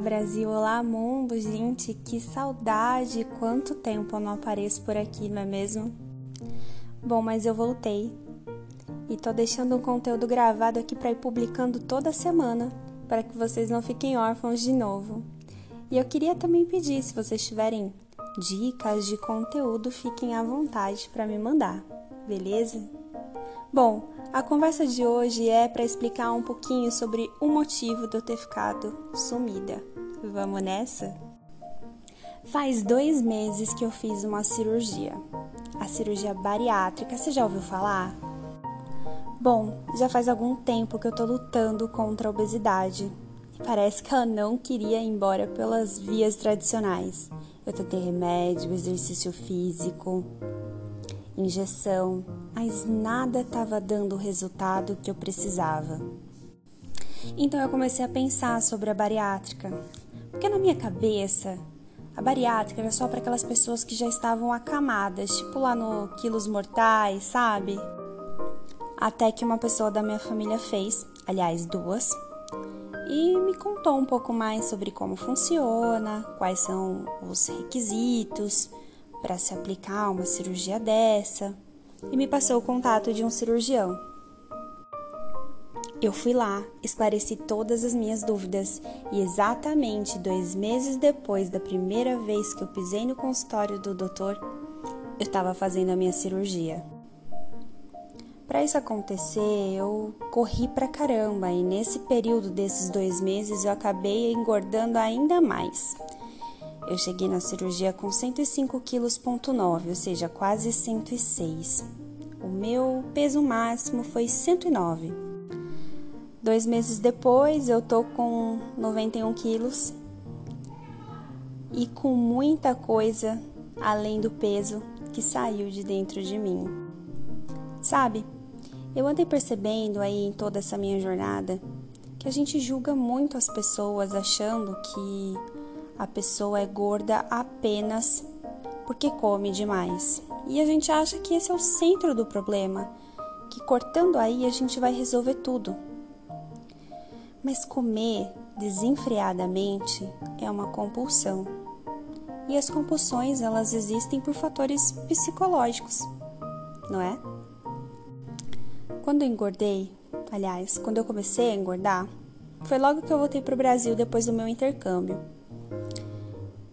Brasil, olá mundo, gente, que saudade! Quanto tempo eu não apareço por aqui, não é mesmo? Bom, mas eu voltei e tô deixando um conteúdo gravado aqui para ir publicando toda semana, para que vocês não fiquem órfãos de novo. E eu queria também pedir, se vocês tiverem dicas de conteúdo, fiquem à vontade para me mandar, beleza? Bom, a conversa de hoje é para explicar um pouquinho sobre o motivo de eu ter ficado sumida. Vamos nessa? Faz dois meses que eu fiz uma cirurgia, a cirurgia bariátrica. Você já ouviu falar? Bom, já faz algum tempo que eu tô lutando contra a obesidade parece que ela não queria ir embora pelas vias tradicionais. Eu tentei remédio, exercício físico, injeção, mas nada estava dando o resultado que eu precisava. Então eu comecei a pensar sobre a bariátrica, porque na minha cabeça a bariátrica era só para aquelas pessoas que já estavam acamadas, tipo lá no Quilos Mortais, sabe? Até que uma pessoa da minha família fez, aliás, duas, e me contou um pouco mais sobre como funciona, quais são os requisitos para se aplicar uma cirurgia dessa e me passou o contato de um cirurgião. Eu fui lá, esclareci todas as minhas dúvidas e exatamente dois meses depois da primeira vez que eu pisei no consultório do doutor, eu estava fazendo a minha cirurgia. Para isso acontecer, eu corri pra caramba e nesse período desses dois meses eu acabei engordando ainda mais. Eu cheguei na cirurgia com 105 kg, ou seja, quase 106. O meu peso máximo foi 109. Dois meses depois, eu tô com 91 quilos e com muita coisa além do peso que saiu de dentro de mim. Sabe, eu andei percebendo aí em toda essa minha jornada que a gente julga muito as pessoas achando que a pessoa é gorda apenas porque come demais. E a gente acha que esse é o centro do problema, que cortando aí a gente vai resolver tudo. Mas comer desenfreadamente é uma compulsão. E as compulsões, elas existem por fatores psicológicos, não é? Quando eu engordei, aliás, quando eu comecei a engordar, foi logo que eu voltei para o Brasil depois do meu intercâmbio.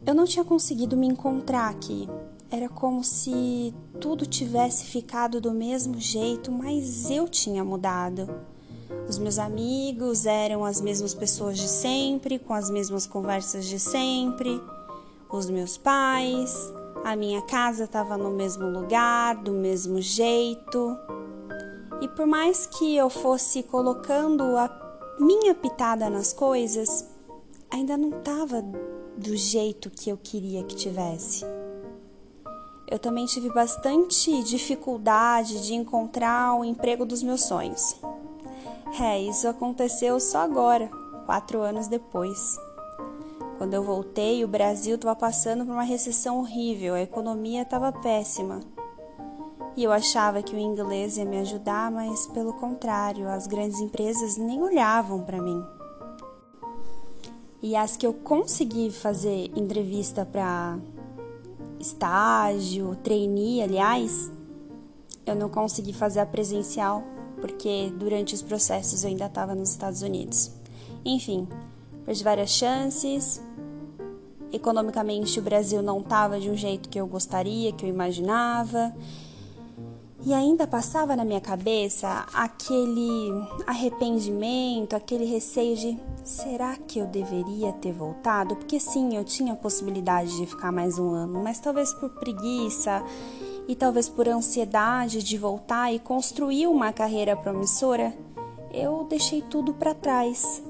Eu não tinha conseguido me encontrar aqui. Era como se tudo tivesse ficado do mesmo jeito, mas eu tinha mudado. Os meus amigos eram as mesmas pessoas de sempre, com as mesmas conversas de sempre. Os meus pais, a minha casa estava no mesmo lugar, do mesmo jeito. E por mais que eu fosse colocando a minha pitada nas coisas, ainda não estava do jeito que eu queria que tivesse. Eu também tive bastante dificuldade de encontrar o emprego dos meus sonhos. É, isso aconteceu só agora, quatro anos depois. Quando eu voltei, o Brasil estava passando por uma recessão horrível, a economia estava péssima. E eu achava que o inglês ia me ajudar, mas pelo contrário, as grandes empresas nem olhavam para mim. E as que eu consegui fazer entrevista para estágio, trainee, aliás, eu não consegui fazer a presencial porque durante os processos eu ainda estava nos Estados Unidos. Enfim, perdi várias chances. Economicamente, o Brasil não estava de um jeito que eu gostaria, que eu imaginava. E ainda passava na minha cabeça aquele arrependimento, aquele receio de será que eu deveria ter voltado? Porque sim, eu tinha a possibilidade de ficar mais um ano, mas talvez por preguiça e talvez por ansiedade de voltar e construir uma carreira promissora, eu deixei tudo para trás.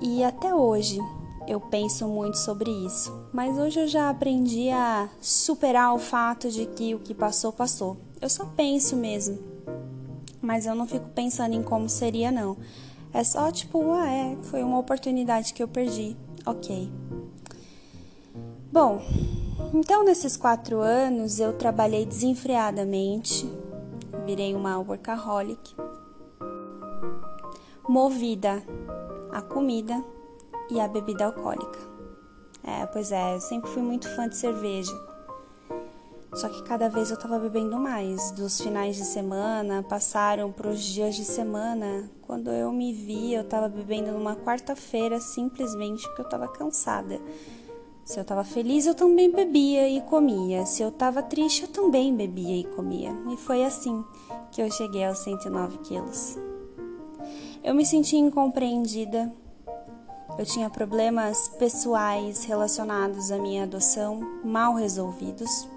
E até hoje eu penso muito sobre isso, mas hoje eu já aprendi a superar o fato de que o que passou, passou. Eu só penso mesmo, mas eu não fico pensando em como seria, não. É só tipo, ah, é, foi uma oportunidade que eu perdi, ok. Bom, então nesses quatro anos eu trabalhei desenfreadamente, virei uma workaholic, movida a comida e a bebida alcoólica. É, pois é, eu sempre fui muito fã de cerveja. Só que cada vez eu tava bebendo mais. Dos finais de semana passaram para os dias de semana. Quando eu me vi, eu tava bebendo numa quarta-feira simplesmente porque eu tava cansada. Se eu tava feliz, eu também bebia e comia. Se eu tava triste, eu também bebia e comia. E foi assim que eu cheguei aos 109 quilos. Eu me senti incompreendida. Eu tinha problemas pessoais relacionados à minha adoção mal resolvidos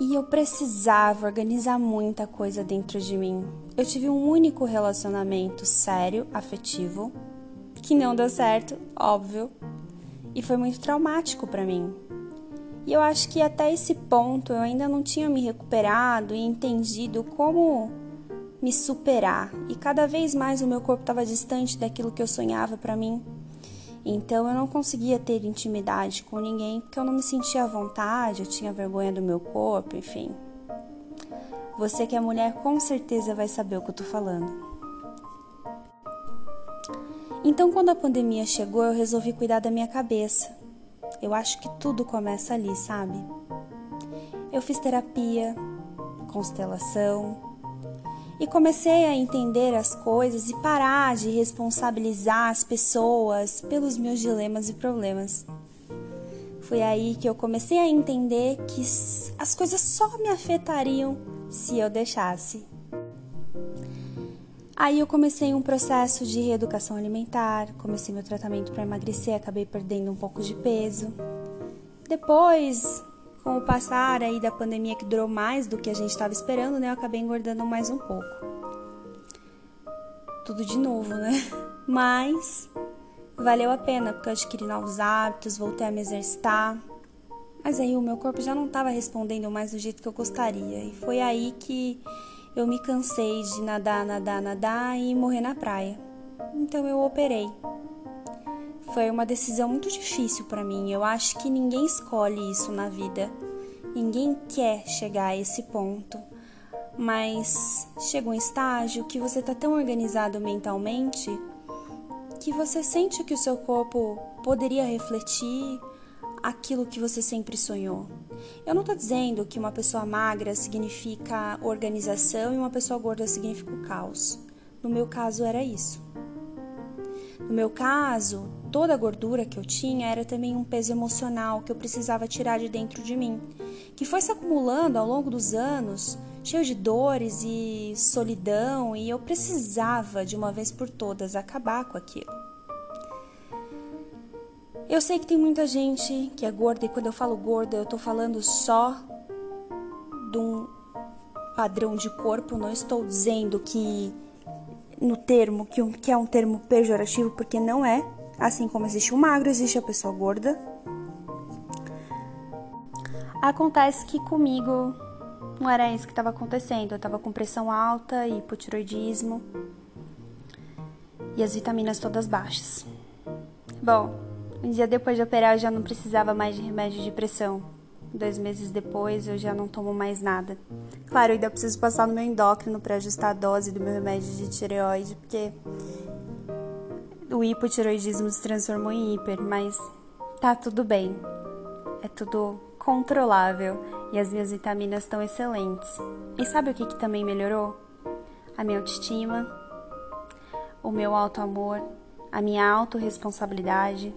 e eu precisava organizar muita coisa dentro de mim. Eu tive um único relacionamento sério, afetivo, que não deu certo, óbvio, e foi muito traumático para mim. E eu acho que até esse ponto eu ainda não tinha me recuperado e entendido como me superar, e cada vez mais o meu corpo estava distante daquilo que eu sonhava para mim. Então eu não conseguia ter intimidade com ninguém porque eu não me sentia à vontade, eu tinha vergonha do meu corpo, enfim. Você que é mulher com certeza vai saber o que eu tô falando. Então, quando a pandemia chegou, eu resolvi cuidar da minha cabeça. Eu acho que tudo começa ali, sabe? Eu fiz terapia, constelação, e comecei a entender as coisas e parar de responsabilizar as pessoas pelos meus dilemas e problemas. Foi aí que eu comecei a entender que as coisas só me afetariam se eu deixasse. Aí eu comecei um processo de reeducação alimentar, comecei meu tratamento para emagrecer, acabei perdendo um pouco de peso. Depois com o passar aí da pandemia que durou mais do que a gente estava esperando, né, eu acabei engordando mais um pouco. Tudo de novo, né? Mas valeu a pena porque eu adquiri novos hábitos, voltei a me exercitar. Mas aí o meu corpo já não estava respondendo mais do jeito que eu gostaria. E foi aí que eu me cansei de nadar, nadar, nadar e morrer na praia. Então eu operei. Foi uma decisão muito difícil para mim. Eu acho que ninguém escolhe isso na vida. Ninguém quer chegar a esse ponto. Mas chega um estágio que você tá tão organizado mentalmente que você sente que o seu corpo poderia refletir aquilo que você sempre sonhou. Eu não estou dizendo que uma pessoa magra significa organização e uma pessoa gorda significa o caos. No meu caso era isso. No meu caso, toda a gordura que eu tinha era também um peso emocional que eu precisava tirar de dentro de mim, que foi se acumulando ao longo dos anos, cheio de dores e solidão, e eu precisava de uma vez por todas acabar com aquilo. Eu sei que tem muita gente que é gorda, e quando eu falo gorda, eu tô falando só de um padrão de corpo, não estou dizendo que no termo, que, que é um termo pejorativo, porque não é. Assim como existe o magro, existe a pessoa gorda. Acontece que comigo não era isso que estava acontecendo. Eu estava com pressão alta, hipotiroidismo e as vitaminas todas baixas. Bom, um dia depois de operar eu já não precisava mais de remédio de pressão. Dois meses depois eu já não tomo mais nada. Claro, eu ainda preciso passar no meu endócrino para ajustar a dose do meu remédio de tireoide, porque o hipotiroidismo se transformou em hiper, mas tá tudo bem. É tudo controlável e as minhas vitaminas estão excelentes. E sabe o que, que também melhorou? A minha autoestima, o meu auto amor, a minha autorresponsabilidade,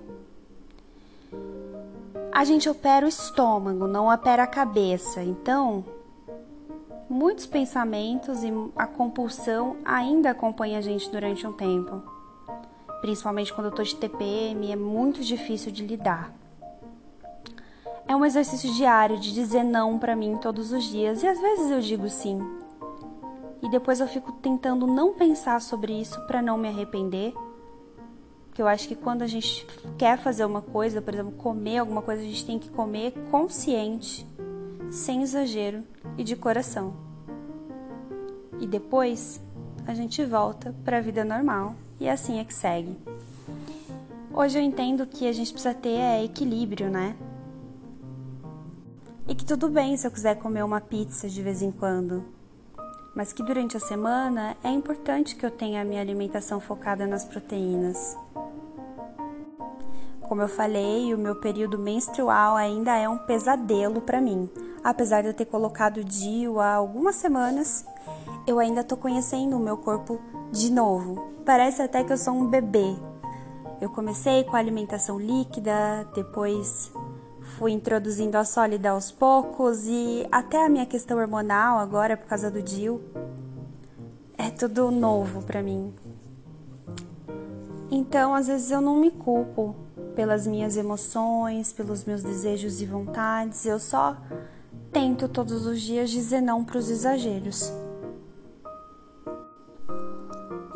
a gente opera o estômago, não opera a cabeça. Então, muitos pensamentos e a compulsão ainda acompanha a gente durante um tempo. Principalmente quando eu tô de TPM, é muito difícil de lidar. É um exercício diário de dizer não para mim todos os dias e às vezes eu digo sim. E depois eu fico tentando não pensar sobre isso para não me arrepender porque eu acho que quando a gente quer fazer uma coisa, por exemplo, comer alguma coisa, a gente tem que comer consciente, sem exagero e de coração. E depois a gente volta para a vida normal e assim é que segue. Hoje eu entendo que a gente precisa ter é, equilíbrio, né? E que tudo bem se eu quiser comer uma pizza de vez em quando. mas que durante a semana é importante que eu tenha a minha alimentação focada nas proteínas. Como eu falei, o meu período menstrual ainda é um pesadelo para mim. Apesar de eu ter colocado DIU há algumas semanas, eu ainda tô conhecendo o meu corpo de novo. Parece até que eu sou um bebê. Eu comecei com a alimentação líquida, depois fui introduzindo a sólida aos poucos e até a minha questão hormonal agora por causa do DIU. É tudo novo para mim. Então, às vezes eu não me culpo pelas minhas emoções, pelos meus desejos e vontades. Eu só tento todos os dias dizer não para os exageros.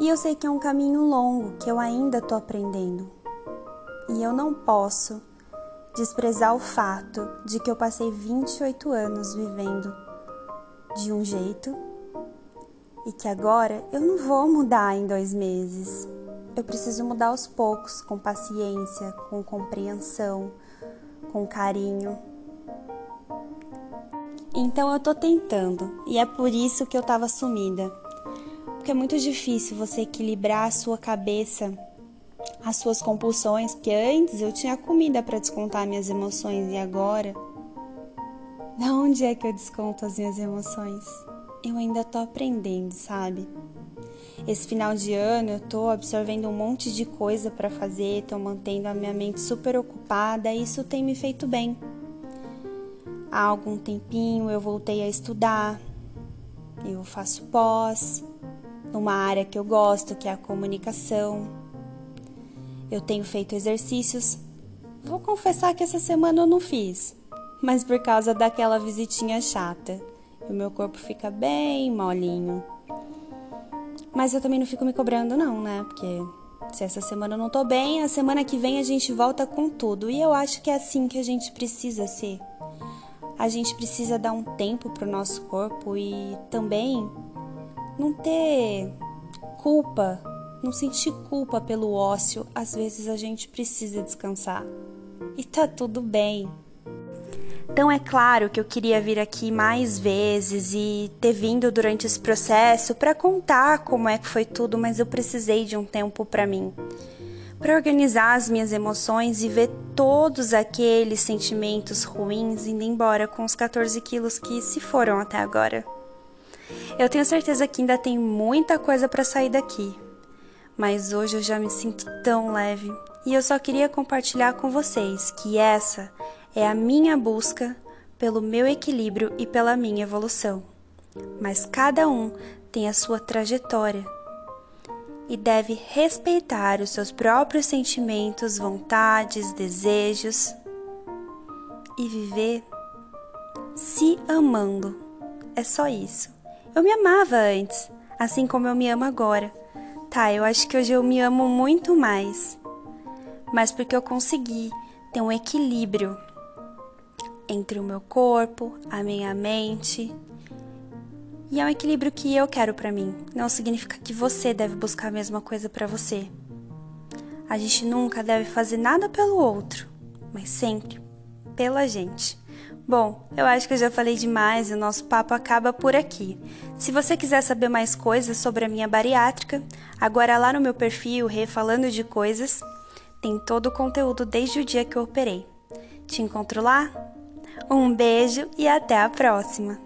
E eu sei que é um caminho longo, que eu ainda estou aprendendo. E eu não posso desprezar o fato de que eu passei 28 anos vivendo de um jeito e que agora eu não vou mudar em dois meses. Eu preciso mudar aos poucos, com paciência, com compreensão, com carinho. Então eu tô tentando, e é por isso que eu tava sumida. Porque é muito difícil você equilibrar a sua cabeça as suas compulsões, porque antes eu tinha comida para descontar minhas emoções e agora da onde é que eu desconto as minhas emoções? Eu ainda tô aprendendo, sabe? Esse final de ano eu tô absorvendo um monte de coisa para fazer, tô mantendo a minha mente super ocupada e isso tem me feito bem. Há algum tempinho eu voltei a estudar, eu faço pós, numa área que eu gosto, que é a comunicação. Eu tenho feito exercícios. Vou confessar que essa semana eu não fiz, mas por causa daquela visitinha chata. O meu corpo fica bem molinho. Mas eu também não fico me cobrando, não, né? Porque se essa semana eu não tô bem, a semana que vem a gente volta com tudo. E eu acho que é assim que a gente precisa ser. A gente precisa dar um tempo pro nosso corpo e também não ter culpa não sentir culpa pelo ócio, às vezes a gente precisa descansar. E tá tudo bem. Então é claro que eu queria vir aqui mais vezes e ter vindo durante esse processo para contar como é que foi tudo, mas eu precisei de um tempo para mim, para organizar as minhas emoções e ver todos aqueles sentimentos ruins indo embora com os 14 quilos que se foram até agora. Eu tenho certeza que ainda tem muita coisa para sair daqui, mas hoje eu já me sinto tão leve e eu só queria compartilhar com vocês que essa é a minha busca pelo meu equilíbrio e pela minha evolução. Mas cada um tem a sua trajetória e deve respeitar os seus próprios sentimentos, vontades, desejos e viver se amando. É só isso. Eu me amava antes, assim como eu me amo agora Tá, eu acho que hoje eu me amo muito mais. Mas porque eu consegui ter um equilíbrio entre o meu corpo, a minha mente. E é um equilíbrio que eu quero para mim. Não significa que você deve buscar a mesma coisa para você. A gente nunca deve fazer nada pelo outro, mas sempre pela gente. Bom, eu acho que eu já falei demais e o nosso papo acaba por aqui. Se você quiser saber mais coisas sobre a minha bariátrica, agora lá no meu perfil Refalando de Coisas, tem todo o conteúdo desde o dia que eu operei. Te encontro lá? Um beijo e até a próxima!